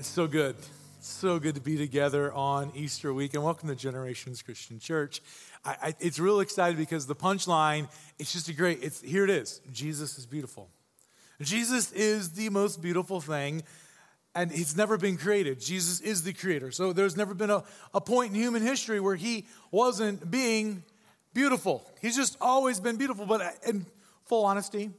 It's so good. So good to be together on Easter week. And welcome to Generations Christian Church. I, I, it's real excited because the punchline, it's just a great, it's here it is. Jesus is beautiful. Jesus is the most beautiful thing, and he's never been created. Jesus is the creator. So there's never been a, a point in human history where he wasn't being beautiful. He's just always been beautiful. But uh, in full honesty,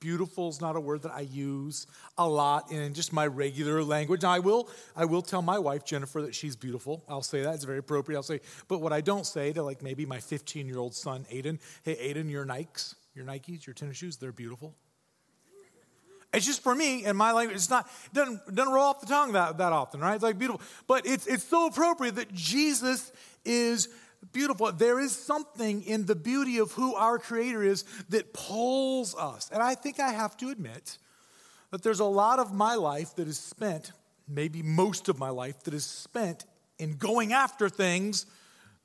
Beautiful is not a word that I use a lot in just my regular language. Now, I will, I will tell my wife, Jennifer, that she's beautiful. I'll say that. It's very appropriate. I'll say, but what I don't say to like maybe my 15 year old son, Aiden, hey, Aiden, your Nikes, your Nikes, your tennis shoes, they're beautiful. It's just for me and my language. It's not it doesn't doesn't roll off the tongue that, that often, right? It's like beautiful, but it's it's so appropriate that Jesus is beautiful. There is something in the beauty of who our Creator is that pulls us. And I think I have to admit that there's a lot of my life that is spent, maybe most of my life, that is spent in going after things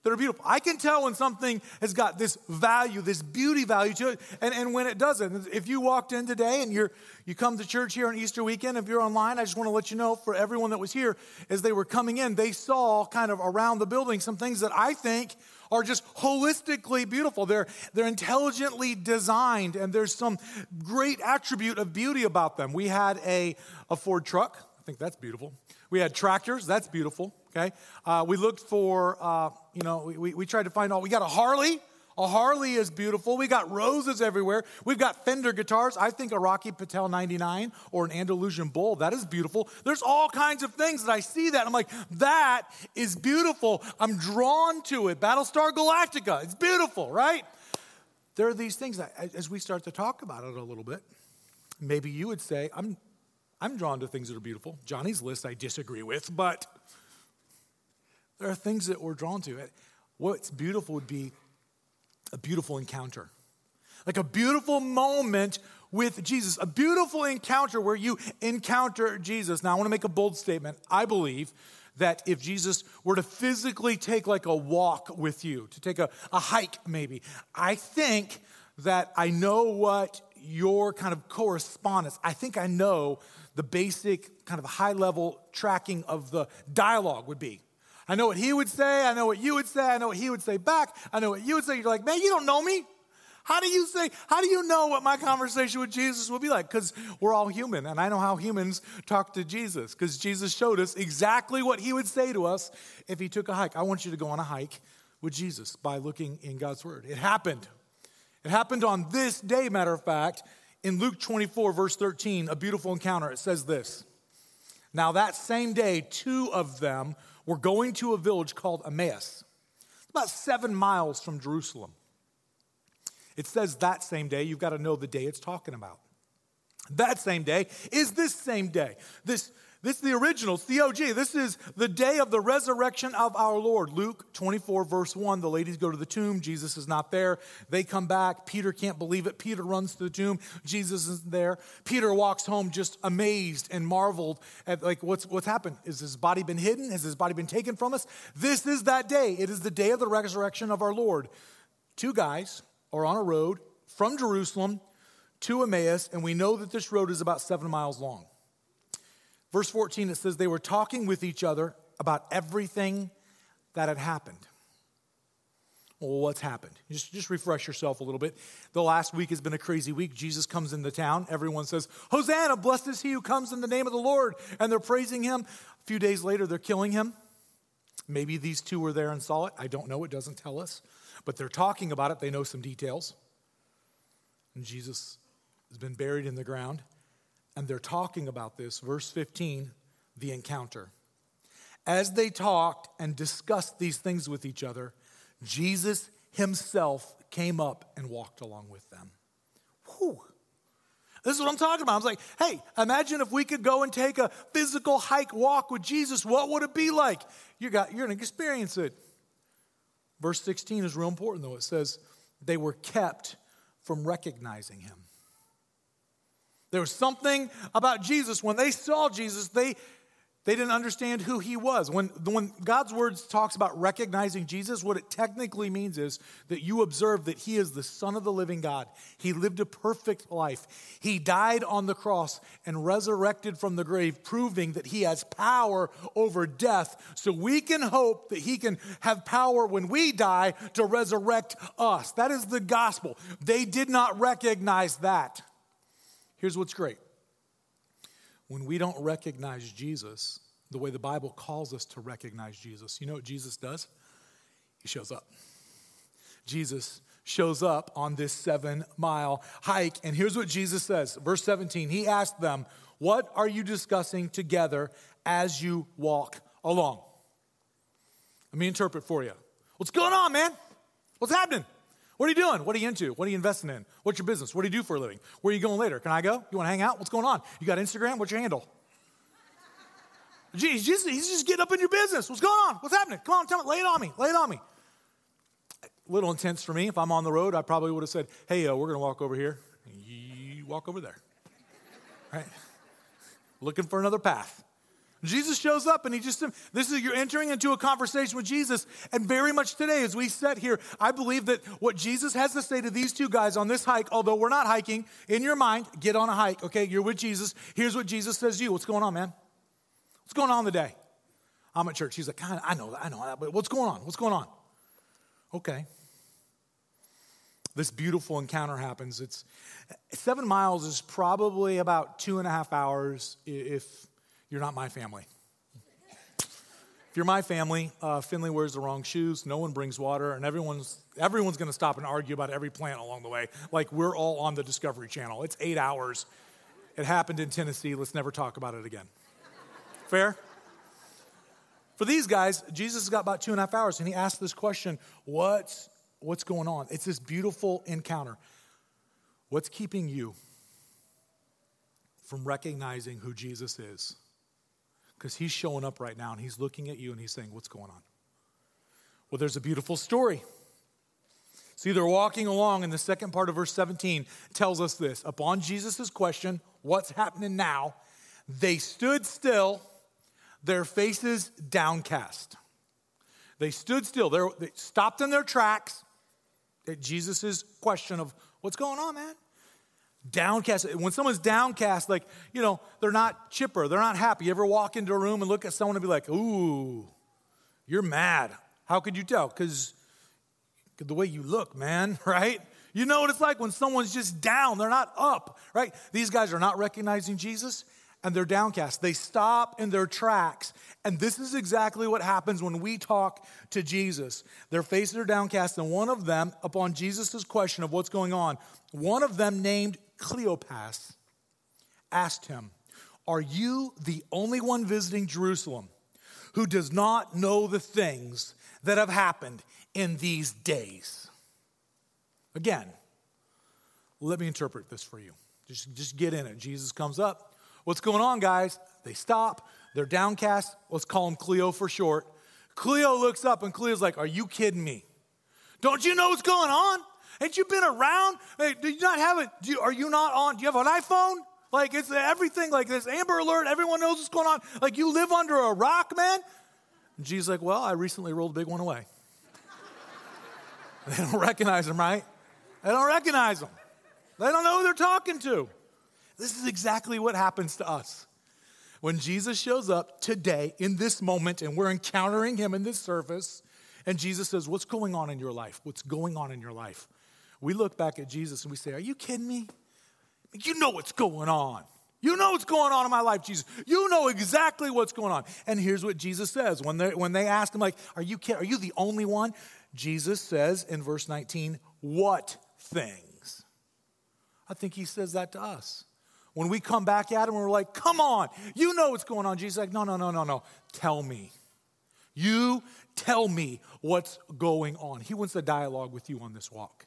that are beautiful. I can tell when something has got this value, this beauty value to it, and, and when it doesn't. If you walked in today and you're you come to church here on Easter weekend, if you're online, I just want to let you know for everyone that was here, as they were coming in, they saw kind of around the building some things that I think are just holistically beautiful. They're, they're intelligently designed, and there's some great attribute of beauty about them. We had a, a Ford truck. I think that's beautiful. We had tractors. That's beautiful. Okay. Uh, we looked for, uh, you know, we, we tried to find all. We got a Harley. A Harley is beautiful. We got roses everywhere. We've got Fender guitars. I think a Rocky Patel 99 or an Andalusian Bull, that is beautiful. There's all kinds of things that I see that. I'm like, that is beautiful. I'm drawn to it. Battlestar Galactica, it's beautiful, right? There are these things that, as we start to talk about it a little bit, maybe you would say, I'm, I'm drawn to things that are beautiful. Johnny's list I disagree with, but there are things that we're drawn to. What's beautiful would be a beautiful encounter. Like a beautiful moment with Jesus, a beautiful encounter where you encounter Jesus. Now, I want to make a bold statement. I believe that if Jesus were to physically take like a walk with you, to take a, a hike maybe, I think that I know what your kind of correspondence, I think I know the basic kind of high level tracking of the dialogue would be. I know what he would say. I know what you would say. I know what he would say back. I know what you would say. You're like, man, you don't know me. How do you say, how do you know what my conversation with Jesus would be like? Because we're all human, and I know how humans talk to Jesus, because Jesus showed us exactly what he would say to us if he took a hike. I want you to go on a hike with Jesus by looking in God's word. It happened. It happened on this day, matter of fact, in Luke 24, verse 13, a beautiful encounter. It says this Now, that same day, two of them were going to a village called Emmaus, about seven miles from Jerusalem. It says that same day, you've got to know the day it's talking about. That same day is this same day. This this is the original, it's the OG. This is the day of the resurrection of our Lord. Luke 24, verse 1. The ladies go to the tomb. Jesus is not there. They come back. Peter can't believe it. Peter runs to the tomb. Jesus isn't there. Peter walks home just amazed and marveled at like what's what's happened. Is his body been hidden? Has his body been taken from us? This is that day. It is the day of the resurrection of our Lord. Two guys are on a road from Jerusalem to Emmaus, and we know that this road is about seven miles long. Verse 14, it says they were talking with each other about everything that had happened. Well, what's happened? Just, just refresh yourself a little bit. The last week has been a crazy week. Jesus comes into town. Everyone says, Hosanna, blessed is he who comes in the name of the Lord. And they're praising him. A few days later, they're killing him. Maybe these two were there and saw it. I don't know. It doesn't tell us. But they're talking about it. They know some details. And Jesus has been buried in the ground and they're talking about this. Verse 15, the encounter. As they talked and discussed these things with each other, Jesus himself came up and walked along with them. Whew. This is what I'm talking about. I was like, hey, imagine if we could go and take a physical hike walk with Jesus. What would it be like? You got, you're going to experience it. Verse 16 is real important, though. It says, they were kept from recognizing him. There was something about Jesus. When they saw Jesus, they They didn't understand who he was. When, when God's word talks about recognizing Jesus, what it technically means is that you observe that he is the Son of the living God. He lived a perfect life. He died on the cross and resurrected from the grave, proving that he has power over death. So we can hope that he can have power when we die to resurrect us. That is the gospel. They did not recognize that. Here's what's great when we don't recognize Jesus the way the Bible calls us to recognize Jesus, you know what Jesus does? He shows up. Jesus shows up on this seven mile hike. And here's what Jesus says, verse 17. He asked them, What are you discussing together as you walk along? Let me interpret for you. What's going on, man? What's happening? What are you doing? What are you into? What are you investing in? What's your business? What do you do for a living? Where are you going later? Can I go? You want to hang out? What's going on? You got Instagram? What's your handle? He's just, he's just getting up in your business. What's going on? What's happening? Come on, tell me. Lay it on me. Lay it on me. A little intense for me. If I'm on the road, I probably would have said, hey, uh, we're going to walk over here. You walk over there. Right? Looking for another path. Jesus shows up and he just, this is, you're entering into a conversation with Jesus. And very much today, as we sit here, I believe that what Jesus has to say to these two guys on this hike, although we're not hiking, in your mind, get on a hike, okay? You're with Jesus. Here's what Jesus says to you. What's going on, man? What's going on today? I'm at church. He's like, I know that, I know that, but what's going on? What's going on? Okay. This beautiful encounter happens. It's seven miles is probably about two and a half hours if you're not my family. If you're my family, uh, Finley wears the wrong shoes, no one brings water, and everyone's, everyone's to stop and argue about every plant along the way. Like we're all on the Discovery Channel. It's eight hours. It happened in Tennessee. Let's never talk about it again. Fair? For these guys, Jesus has got about two and a half hours, and he asked this question What's, what's going on? It's this beautiful encounter. What's keeping you from recognizing who Jesus is? Because he's showing up right now and he's looking at you and he's saying, What's going on? Well, there's a beautiful story. See, they're walking along, and the second part of verse 17 tells us this. Upon Jesus' question, What's happening now? They stood still, their faces downcast. They stood still, They're, they stopped in their tracks at Jesus' question of, What's going on, man? Downcast. When someone's downcast, like, you know, they're not chipper, they're not happy. You ever walk into a room and look at someone and be like, ooh, you're mad. How could you tell? Because the way you look, man, right? You know what it's like when someone's just down, they're not up, right? These guys are not recognizing Jesus and they're downcast. They stop in their tracks. And this is exactly what happens when we talk to Jesus. Their faces are downcast, and one of them, upon Jesus' question of what's going on, one of them named Cleopas asked him, Are you the only one visiting Jerusalem who does not know the things that have happened in these days? Again, let me interpret this for you. Just, just get in it. Jesus comes up. What's going on, guys? They stop. They're downcast. Let's call him Cleo for short. Cleo looks up and Cleo's like, Are you kidding me? Don't you know what's going on? Ain't you been around? Hey, do you not have it? Are you not on? Do you have an iPhone? Like it's everything like this Amber Alert. Everyone knows what's going on. Like you live under a rock, man. And Jesus like, well, I recently rolled a big one away. they don't recognize him, right? They don't recognize him. They don't know who they're talking to. This is exactly what happens to us. When Jesus shows up today in this moment and we're encountering him in this service, and Jesus says, What's going on in your life? What's going on in your life? We look back at Jesus and we say, Are you kidding me? You know what's going on. You know what's going on in my life, Jesus. You know exactly what's going on. And here's what Jesus says when they, when they ask him, like, are you, are you the only one? Jesus says in verse 19, what things? I think he says that to us. When we come back at him, and we're like, come on, you know what's going on. Jesus like, no, no, no, no, no. Tell me. You tell me what's going on. He wants a dialogue with you on this walk.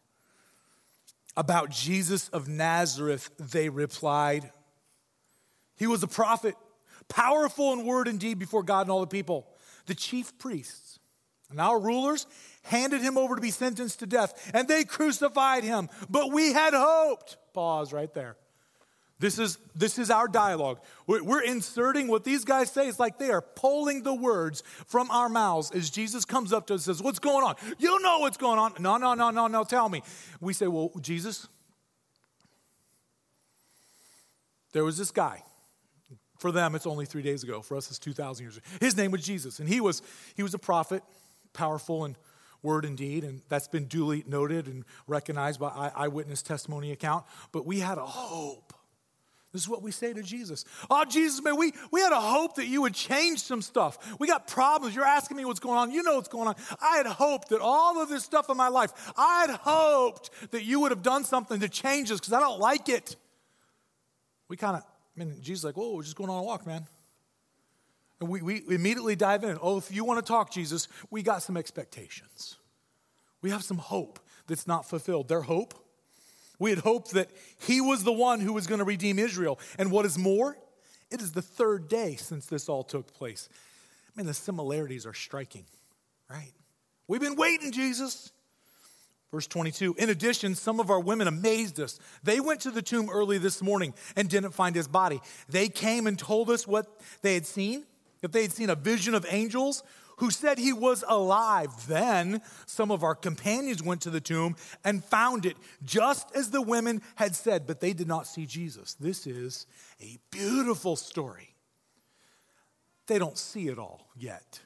About Jesus of Nazareth, they replied. He was a prophet, powerful in word and deed before God and all the people. The chief priests and our rulers handed him over to be sentenced to death, and they crucified him. But we had hoped. Pause right there. This is, this is our dialogue. We're, inserting what these guys say. It's like they are pulling the words from our mouths as Jesus comes up to us and says, What's going on? You know what's going on. No, no, no, no, no, tell me. We say, Well, Jesus, there was this guy. For them, it's only three days ago. For us, it's 2,000 years ago. His name was Jesus, and he was, he was a prophet, powerful and word and deed, and that's been duly noted and recognized by eyewitness testimony account. But we had a hope this is what we say to Jesus. Oh, Jesus, man, we, we had a hope that you would change some stuff. We got problems. You're asking me what's going on. You know what's going on. I had hoped that all of this stuff in my life, I had hoped that you would have done something to change this because I don't like it. We kind of, I mean, Jesus like, whoa, we're just going on a walk, man. And we, we immediately dive in. Oh, if you want to talk, Jesus, we got some expectations. We have some hope that's not fulfilled. Their hope we had hoped that he was the one who was going to redeem Israel. And what is more, it is the third day since this all took place. I mean, the similarities are striking, right? We've been waiting, Jesus. Verse 22 In addition, some of our women amazed us. They went to the tomb early this morning and didn't find his body. They came and told us what they had seen, that they had seen a vision of angels who said he was alive. Then some of our companions went to the tomb and found it just as the women had said, but they did not see Jesus. This is a beautiful story. They don't see it all yet,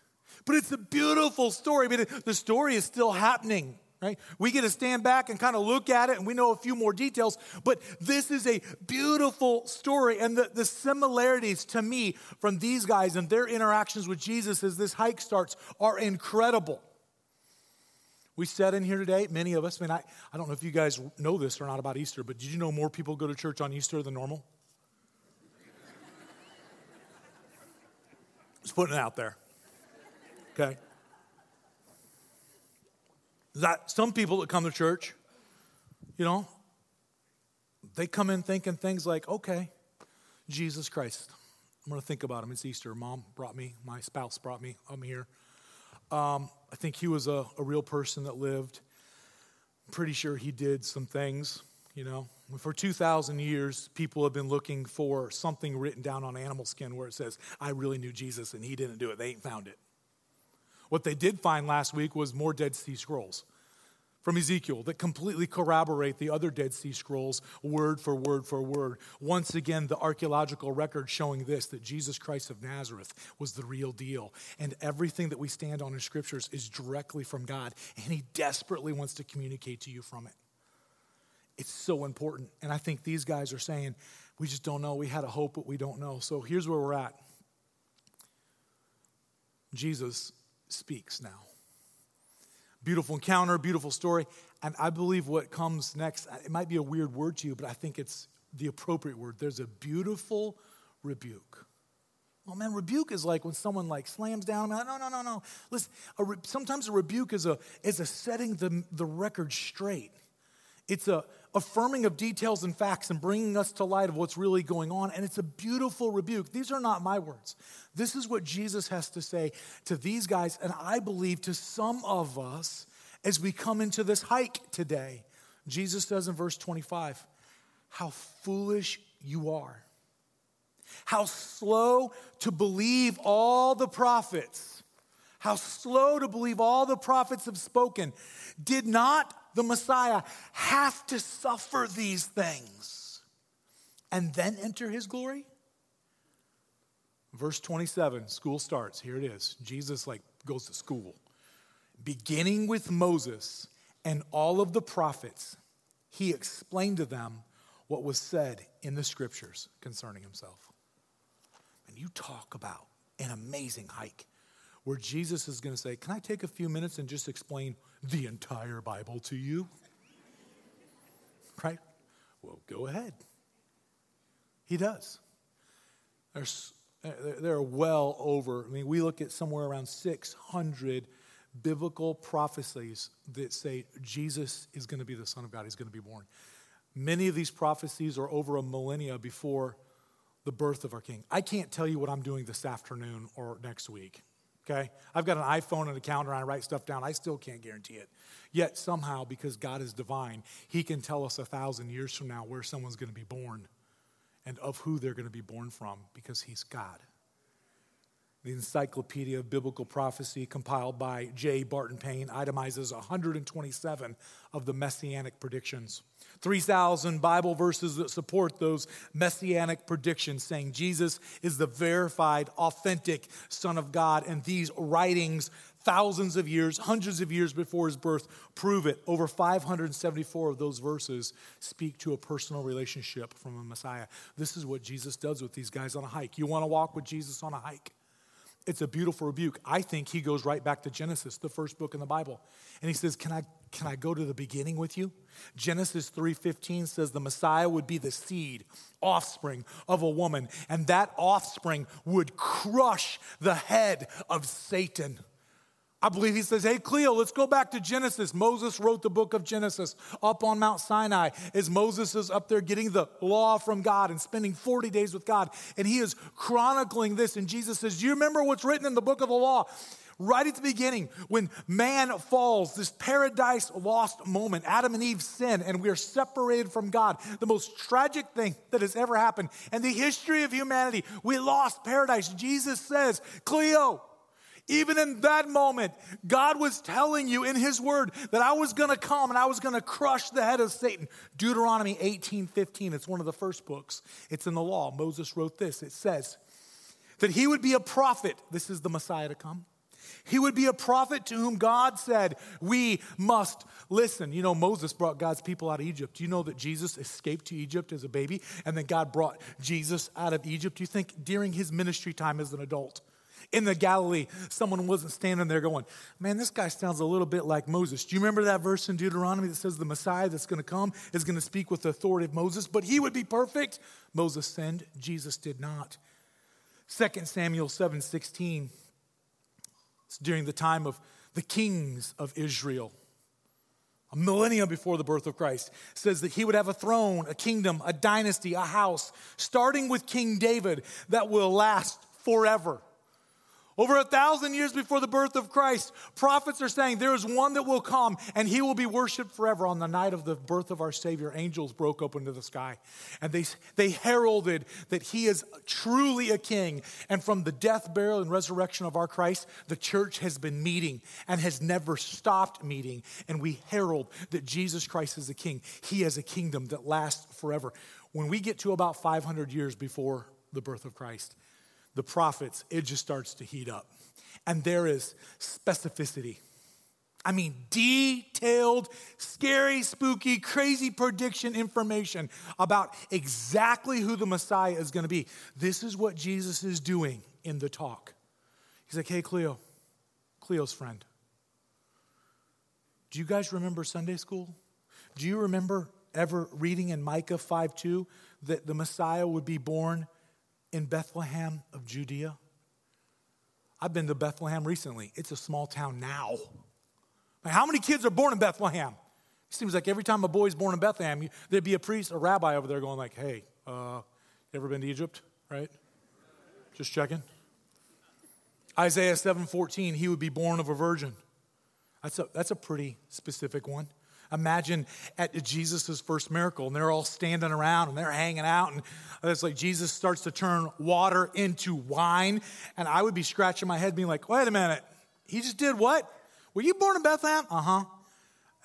but it's a beautiful story. Mean, the story is still happening right? We get to stand back and kind of look at it and we know a few more details, but this is a beautiful story. And the, the similarities to me from these guys and their interactions with Jesus as this hike starts are incredible. We sat in here today, many of us, I mean, I, I don't know if you guys know this or not about Easter, but did you know more people go to church on Easter than normal? Just putting it out there. Okay? That some people that come to church, you know, they come in thinking things like, okay, Jesus Christ. I'm going to think about him. It's Easter. Mom brought me, my spouse brought me. I'm here. Um, I think he was a, a real person that lived. I'm pretty sure he did some things, you know. For 2,000 years, people have been looking for something written down on animal skin where it says, I really knew Jesus and he didn't do it. They ain't found it. What they did find last week was more Dead Sea Scrolls from Ezekiel that completely corroborate the other Dead Sea Scrolls word for word for word. Once again, the archaeological record showing this that Jesus Christ of Nazareth was the real deal. And everything that we stand on in scriptures is directly from God. And He desperately wants to communicate to you from it. It's so important. And I think these guys are saying, we just don't know. We had a hope, but we don't know. So here's where we're at Jesus speaks now. Beautiful encounter, beautiful story. And I believe what comes next, uh, it might be a weird word to you, but I think it's the appropriate word. There's a beautiful rebuke. Oh man, rebuke is like when someone like slams down. Like, no, no, no, no. Listen, a re- sometimes a rebuke is a is a setting the, the record straight. It's a affirming of details and facts and bringing us to light of what's really going on. And it's a beautiful rebuke. These are not my words. This is what Jesus has to say to these guys, and I believe to some of us as we come into this hike today. Jesus says in verse 25, How foolish you are. How slow to believe all the prophets. How slow to believe all the prophets have spoken. Did not the Messiah, have to suffer these things and then enter his glory? Verse 27, school starts. Here it is. Jesus like goes to school. Beginning with Moses and all of the prophets, he explained to them what was said in the scriptures concerning himself. And you talk about an amazing hike where Jesus is going to say, Can I take a few minutes and just explain the entire Bible to you? Right? Well, go ahead. He does. There's, there are well over, I mean, we look at somewhere around 600 biblical prophecies that say Jesus is going to be the Son of God, he's going to be born. Many of these prophecies are over a millennia before the birth of our King. I can't tell you what I'm doing this afternoon or next week okay? I've got an iPhone and a calendar, and I write stuff down. I still can't guarantee it. Yet somehow, because God is divine, He can tell us a thousand years from now where someone's going to be born. and of who they're going to be born from because he's God. The Encyclopedia of Biblical Prophecy, compiled by J. Barton Payne, itemizes 127 of the messianic predictions. 3,000 Bible verses that support those messianic predictions, saying Jesus is the verified, authentic Son of God. And these writings, thousands of years, hundreds of years before his birth, prove it. Over 574 of those verses speak to a personal relationship from a Messiah. This is what Jesus does with these guys on a hike. You want to walk with Jesus on a hike? It's a beautiful rebuke. I think he goes right back to Genesis, the first book in the Bible. And he says, "Can I can I go to the beginning with you?" Genesis 3:15 says the Messiah would be the seed, offspring of a woman, and that offspring would crush the head of Satan. I believe he says, Hey, Cleo, let's go back to Genesis. Moses wrote the book of Genesis up on Mount Sinai as Moses is up there getting the law from God and spending 40 days with God. And he is chronicling this. And Jesus says, Do you remember what's written in the book of the law? Right at the beginning, when man falls, this paradise lost moment, Adam and Eve sin, and we are separated from God. The most tragic thing that has ever happened in the history of humanity. We lost paradise. Jesus says, Cleo, even in that moment, God was telling you in His Word that I was going to come and I was going to crush the head of Satan. Deuteronomy 18 15, it's one of the first books. It's in the law. Moses wrote this. It says that he would be a prophet. This is the Messiah to come. He would be a prophet to whom God said, We must listen. You know, Moses brought God's people out of Egypt. You know that Jesus escaped to Egypt as a baby and then God brought Jesus out of Egypt? You think during his ministry time as an adult, in the Galilee, someone wasn't standing there going, Man, this guy sounds a little bit like Moses. Do you remember that verse in Deuteronomy that says the Messiah that's going to come is going to speak with the authority of Moses, but he would be perfect? Moses sinned, Jesus did not. 2 Samuel 7 16, it's during the time of the kings of Israel a millennium before the birth of Christ, says that he would have a throne, a kingdom, a dynasty, a house, starting with King David, that will last forever. Over a thousand years before the birth of Christ, prophets are saying there is one that will come and he will be worshiped forever. On the night of the birth of our Savior, angels broke open to the sky and they, they heralded that he is truly a king. And from the death, burial, and resurrection of our Christ, the church has been meeting and has never stopped meeting. And we herald that Jesus Christ is a king. He has a kingdom that lasts forever. When we get to about 500 years before the birth of Christ, the prophets, it just starts to heat up. And there is specificity. I mean, detailed, scary, spooky, crazy prediction information about exactly who the Messiah is going to be. This is what Jesus is doing in the talk. He's like, hey, Cleo, Cleo's friend. Do you guys remember Sunday school? Do you remember ever reading in Micah 5 2 that the Messiah would be born in Bethlehem of Judea. I've been to Bethlehem recently. It's a small town now. how many kids are born in Bethlehem? It seems like every time a boy's born in Bethlehem, there'd be a priest, a rabbi over there going like, hey, uh, ever been to Egypt, right? Just checking. Isaiah 7:14, he would be born of a virgin. That's a, that's a pretty specific one. Imagine at Jesus' first miracle, and they're all standing around and they're hanging out, and it's like Jesus starts to turn water into wine. And I would be scratching my head, being like, wait a minute, he just did what? Were you born in Bethlehem? Uh huh.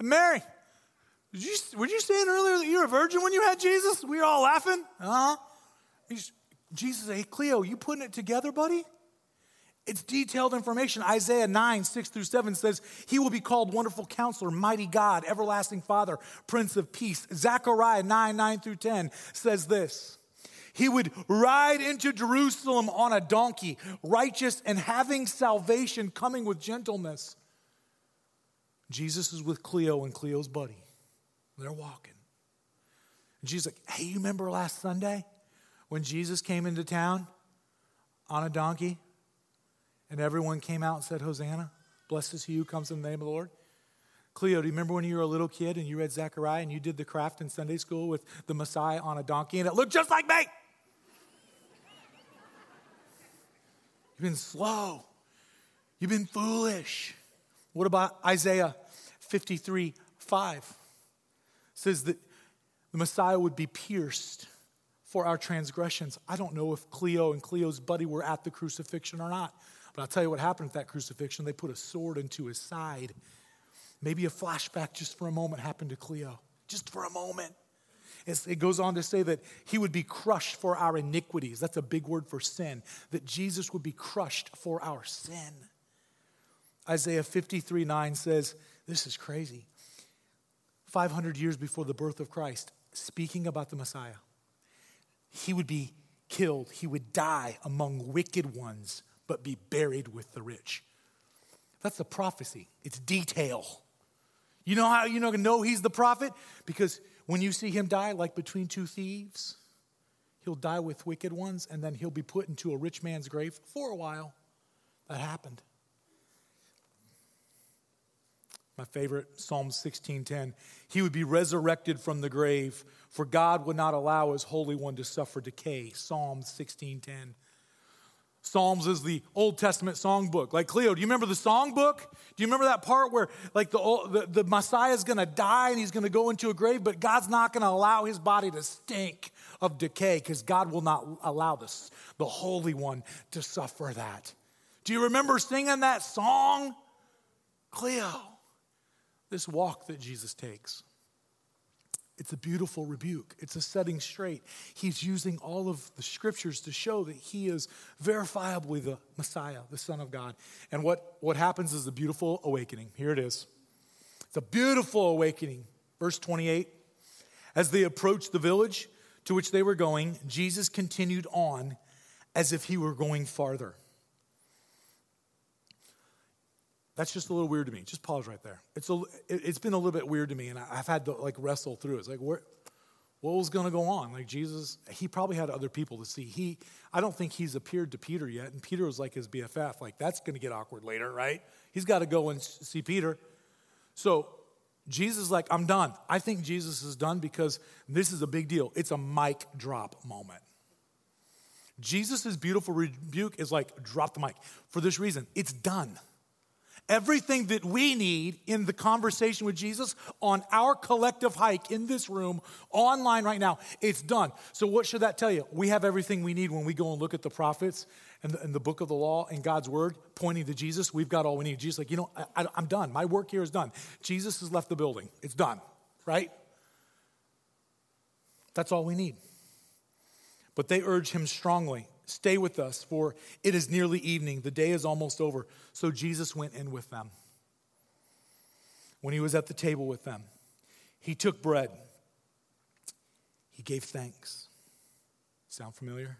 Mary, did you, were you saying earlier that you were a virgin when you had Jesus? We were all laughing. Uh huh. Jesus, hey, Cleo, you putting it together, buddy? It's detailed information. Isaiah 9, 6 through 7 says, He will be called Wonderful Counselor, Mighty God, Everlasting Father, Prince of Peace. Zechariah 9, 9 through 10 says this He would ride into Jerusalem on a donkey, righteous and having salvation, coming with gentleness. Jesus is with Cleo and Cleo's buddy. They're walking. And Jesus like, Hey, you remember last Sunday when Jesus came into town on a donkey? And everyone came out and said, Hosanna, blessed is he who comes in the name of the Lord. Cleo, do you remember when you were a little kid and you read Zechariah and you did the craft in Sunday school with the Messiah on a donkey and it looked just like me? You've been slow. You've been foolish. What about Isaiah 53 5? It says that the Messiah would be pierced for our transgressions. I don't know if Cleo and Cleo's buddy were at the crucifixion or not, but I'll tell you what happened at that crucifixion. They put a sword into his side. Maybe a flashback just for a moment happened to Cleo, just for a moment. It goes on to say that he would be crushed for our iniquities. That's a big word for sin, that Jesus would be crushed for our sin. Isaiah 53 9 says, This is crazy. 500 years before the birth of Christ, speaking about the Messiah, he would be killed, he would die among wicked ones, but be buried with the rich. That's the prophecy, it's detail. You know how you know he's the prophet? Because when you see him die, like between two thieves, he'll die with wicked ones, and then he'll be put into a rich man's grave for a while. That happened. My favorite, Psalm 16:10. He would be resurrected from the grave, for God would not allow his Holy One to suffer decay. Psalm 16:10. Psalms is the Old Testament songbook. Like Cleo, do you remember the songbook? Do you remember that part where like the, the, the Messiah is going to die and he's going to go into a grave, but God's not going to allow his body to stink of decay because God will not allow this, the Holy One to suffer that. Do you remember singing that song? Cleo, this walk that Jesus takes. It's a beautiful rebuke. It's a setting straight. He's using all of the scriptures to show that he is verifiably the Messiah, the Son of God. And what, what happens is a beautiful awakening. Here it is. It's a beautiful awakening. Verse 28 As they approached the village to which they were going, Jesus continued on as if he were going farther. That's just a little weird to me. Just pause right there. It's, a, it's been a little bit weird to me, and I've had to like wrestle through. It's like, where, what was going to go on? Like Jesus, he probably had other people to see. He, I don't think he's appeared to Peter yet, and Peter was like his BFF. Like that's going to get awkward later, right? He's got to go and see Peter. So Jesus, like, I'm done. I think Jesus is done because this is a big deal. It's a mic drop moment. Jesus' beautiful rebuke is like, drop the mic. For this reason, it's done. Everything that we need in the conversation with Jesus on our collective hike in this room, online right now, it's done. So, what should that tell you? We have everything we need when we go and look at the prophets and the, and the book of the law and God's word pointing to Jesus. We've got all we need. Jesus, like, you know, I, I'm done. My work here is done. Jesus has left the building, it's done, right? That's all we need. But they urge him strongly Stay with us, for it is nearly evening. The day is almost over. So Jesus went in with them. When he was at the table with them, he took bread. He gave thanks. Sound familiar?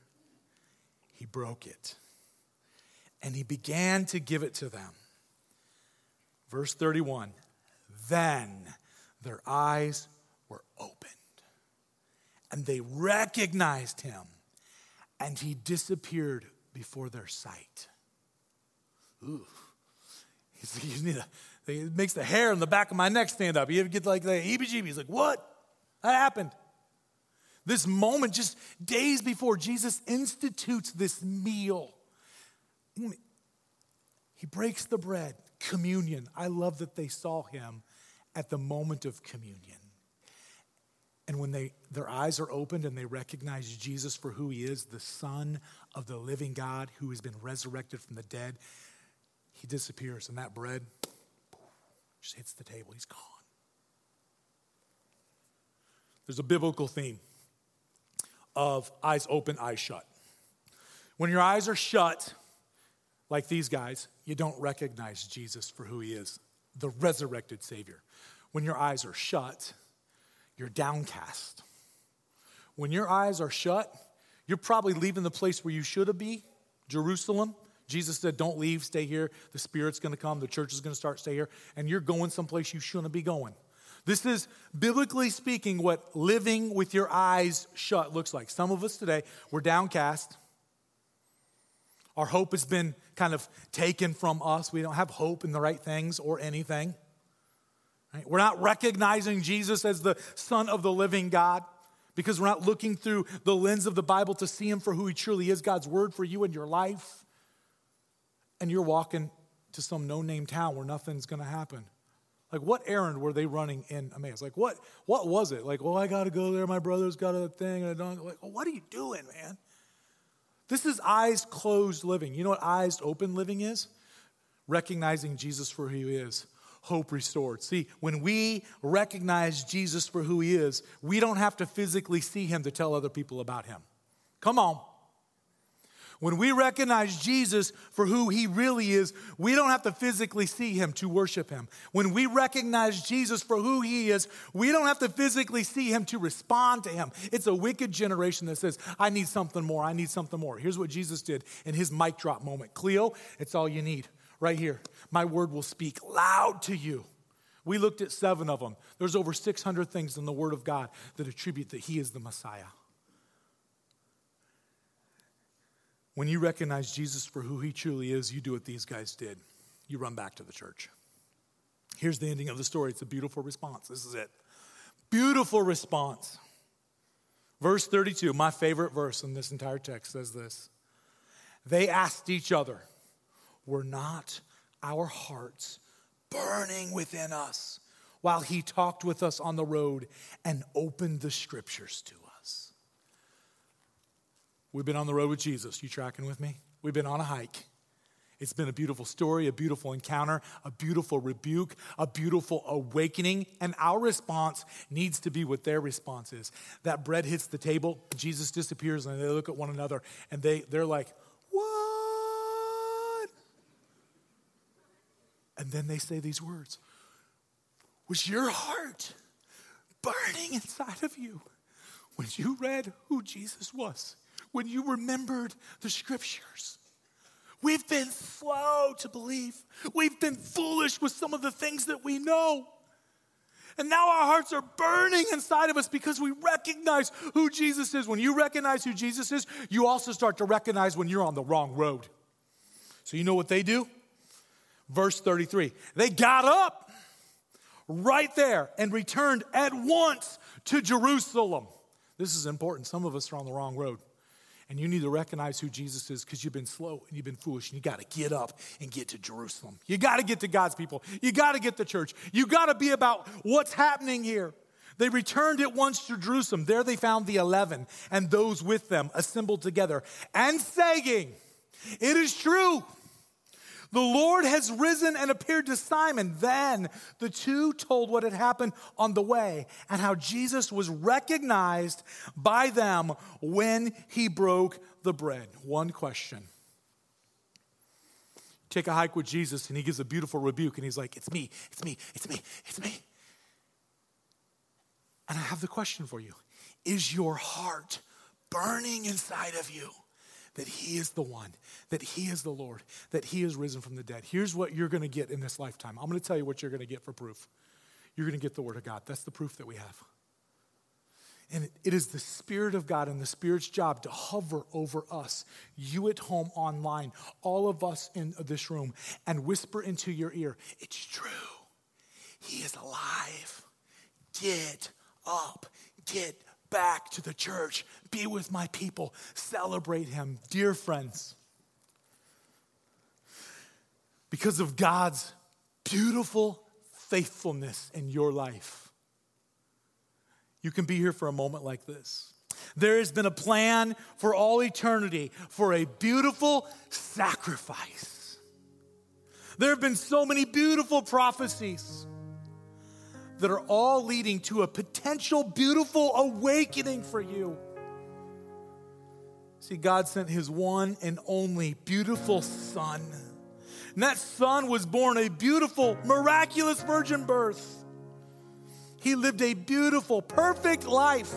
He broke it. And he began to give it to them. Verse 31 Then their eyes were opened, and they recognized him and he disappeared before their sight. Ooh. A, it makes the hair on the back of my neck stand up. You get like the heebie jeebies? Like, what? That happened. This moment, just days before Jesus institutes this meal, he breaks the bread, communion. I love that they saw him at the moment of communion. And when they, their eyes are opened and they recognize Jesus for who he is, the Son of the living God who has been resurrected from the dead, he disappears. And that bread just hits the table. He's gone. There's a biblical theme of eyes open, eyes shut. When your eyes are shut, like these guys, you don't recognize Jesus for who he is, the resurrected Savior. When your eyes are shut, you're downcast. When your eyes are shut, you're probably leaving the place where you should have be, Jerusalem. Jesus said, Don't leave, stay here. The Spirit's gonna come, the church is gonna start, stay here. And you're going someplace you shouldn't be going. This is, biblically speaking, what living with your eyes shut looks like. Some of us today, we're downcast. Our hope has been kind of taken from us. We don't have hope in the right things or anything. Right? We're not recognizing Jesus as the Son of the living God because we're not looking through the lens of the Bible to see Him for who He truly is, God's Word for you and your life. And you're walking to some no name town where nothing's going to happen. Like, what errand were they running in Emmaus? Like, what, what was it? Like, well, I got to go there. My brother's got a thing. And I don't. Like, well, what are you doing, man? This is eyes closed living. You know what eyes open living is? Recognizing Jesus for who he is. Hope restored. See, when we recognize Jesus for who he is, we don't have to physically see him to tell other people about him. Come on. When we recognize Jesus for who he really is, we don't have to physically see him to worship him. When we recognize Jesus for who he is, we don't have to physically see him to respond to him. It's a wicked generation that says, I need something more, I need something more. Here's what Jesus did in his mic drop moment Cleo, it's all you need right here. My word will speak loud to you. We looked at seven of them. There's over 600 things in the Word of God that attribute that He is the Messiah. When you recognize Jesus for who he truly is, you do what these guys did. You run back to the church. Here's the ending of the story. It's a beautiful response. This is it. Beautiful response. Verse 32, my favorite verse in this entire text, says this They asked each other, Were not our hearts burning within us while he talked with us on the road and opened the scriptures to us? We've been on the road with Jesus. You tracking with me? We've been on a hike. It's been a beautiful story, a beautiful encounter, a beautiful rebuke, a beautiful awakening. And our response needs to be what their response is. That bread hits the table, Jesus disappears, and they look at one another and they, they're like, What? And then they say these words Was your heart burning inside of you when you read who Jesus was? when you remembered the scriptures. We've been slow to believe. We've been foolish with some of the things that we know. And now our hearts are burning inside of us because we recognize who Jesus is. When you recognize who Jesus is, you also start to recognize when you're on the wrong road. So you know what they do? Verse 33 they got up right there and returned at once to Jerusalem. This is important. Some of us are on the wrong road. And you need to recognize who Jesus is because you've been slow and you've been foolish. And you got to get up and get to Jerusalem. You got to get to God's people. You got to get to church. You got to be about what's happening here. They returned at once to Jerusalem. There they found the eleven and those with them assembled together and saying, It is true the Lord has risen and appeared to Simon. Then the two told what had happened on the way and how Jesus was recognized by them when he broke the bread. One question. Take a hike with Jesus and he gives a beautiful rebuke and he's like, It's me, it's me, it's me, it's me. And I have the question for you Is your heart burning inside of you? That He is the one, that He is the Lord, that He is risen from the dead. Here's what you're going to get in this lifetime. I'm going to tell you what you're going to get for proof. You're going to get the Word of God. That's the proof that we have. And it is the Spirit of God and the Spirit's job to hover over us, you at home online, all of us in this room, and whisper into your ear, It's true. He is alive. Get up. Get back to the church, be with my people, celebrate him. Dear friends, because of God's beautiful faithfulness in your life, you can be here for a moment like this. There has been a plan for all eternity for a beautiful sacrifice. There have been so many beautiful prophecies that are all leading to a potential beautiful awakening for you. See, God sent his one and only beautiful son. And that son was born a beautiful, miraculous virgin birth. He lived a beautiful, perfect life.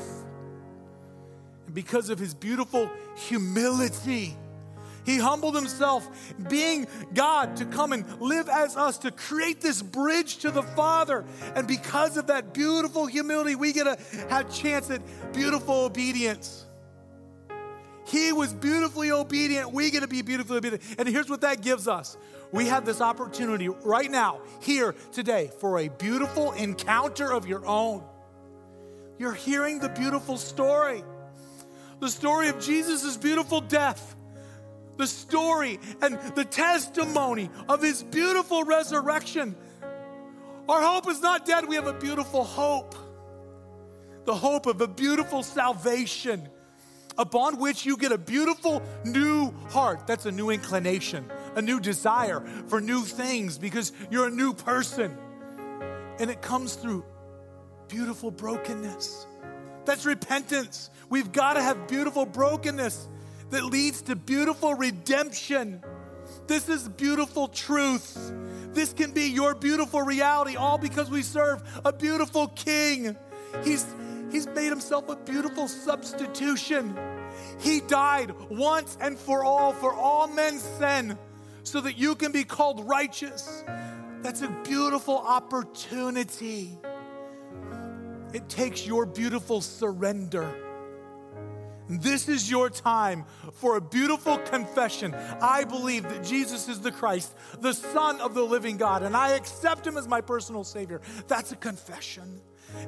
And because of his beautiful humility, he humbled himself, being God, to come and live as us, to create this bridge to the Father. And because of that beautiful humility, we get to have chance at beautiful obedience. He was beautifully obedient. We get to be beautifully obedient. And here's what that gives us we have this opportunity right now, here, today, for a beautiful encounter of your own. You're hearing the beautiful story the story of Jesus' beautiful death the story and the testimony of his beautiful resurrection. Our hope is not dead. We have a beautiful hope. The hope of a beautiful salvation upon which you get a beautiful new heart. That's a new inclination, a new desire for new things because you're a new person. And it comes through beautiful brokenness. That's repentance. We've got to have beautiful brokenness that leads to beautiful redemption. This is beautiful truth. This can be your beautiful reality, all because we serve a beautiful king. He's, he's made himself a beautiful substitution. He died once and for all for all men's sin so that you can be called righteous. That's a beautiful opportunity. It takes your beautiful surrender this is your time for a beautiful confession. I believe that Jesus is the Christ, the Son of the living God, and I accept him as my personal Savior. That's a confession.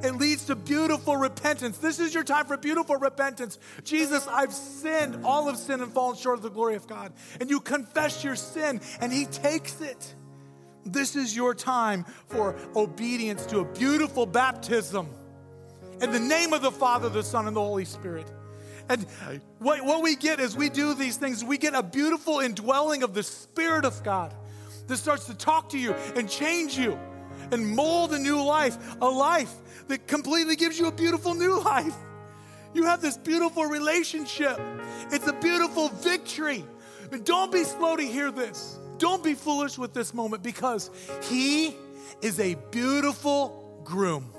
It leads to beautiful repentance. This is your time for beautiful repentance. Jesus, I've sinned. All of sin and fallen short of the glory of God. And you confess your sin, and He takes it. This is your time for obedience to a beautiful baptism. In the name of the Father, the Son, and the Holy Spirit. And what, what we get as we do these things, we get a beautiful indwelling of the Spirit of God that starts to talk to you and change you and mold a new life, a life that completely gives you a beautiful new life. You have this beautiful relationship. It's a beautiful victory. But don't be slow to hear this. Don't be foolish with this moment because he is a beautiful groom.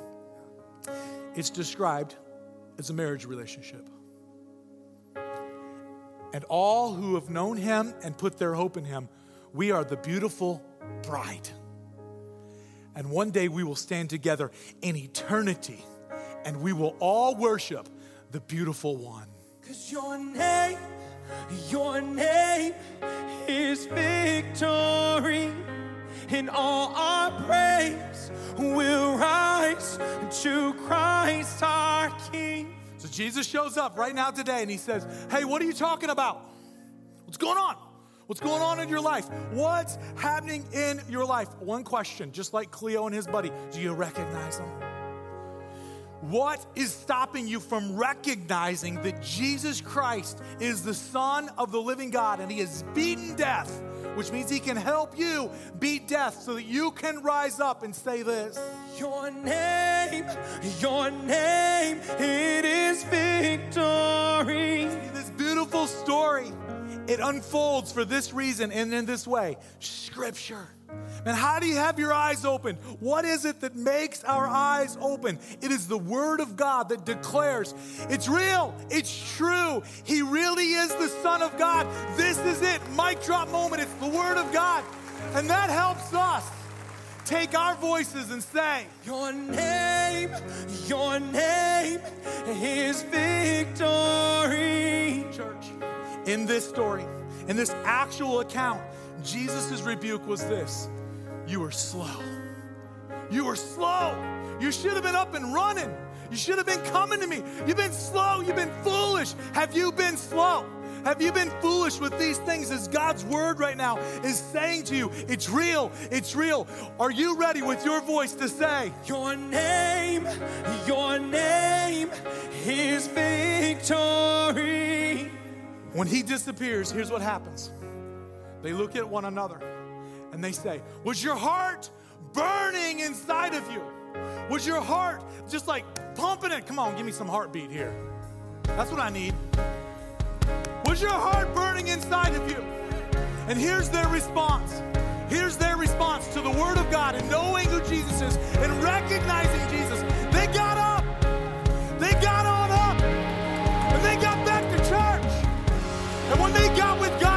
It's described as a marriage relationship. And all who have known him and put their hope in him, we are the beautiful bride. And one day we will stand together in eternity and we will all worship the beautiful one. Because your name, your name is victory. And all our praise will rise to Christ our King. So Jesus shows up right now today and he says, Hey, what are you talking about? What's going on? What's going on in your life? What's happening in your life? One question, just like Cleo and his buddy do you recognize them? What is stopping you from recognizing that Jesus Christ is the Son of the living God and He has beaten death, which means He can help you beat death so that you can rise up and say this Your name, your name, it is victory. This beautiful story, it unfolds for this reason and in this way Scripture. And how do you have your eyes open? What is it that makes our eyes open? It is the Word of God that declares it's real, it's true. He really is the Son of God. This is it. Mic drop moment. It's the Word of God. And that helps us take our voices and say, Your name, your name is victory. Church, in this story, in this actual account, Jesus' rebuke was this You are slow. You are slow. You should have been up and running. You should have been coming to me. You've been slow. You've been foolish. Have you been slow? Have you been foolish with these things as God's word right now is saying to you, it's real, it's real. Are you ready with your voice to say, Your name, your name is victory? When he disappears, here's what happens. They look at one another and they say, Was your heart burning inside of you? Was your heart just like pumping it? Come on, give me some heartbeat here. That's what I need. Was your heart burning inside of you? And here's their response. Here's their response to the Word of God and knowing who Jesus is and recognizing Jesus. They got up. They got on up. And they got back to church. And when they got with God,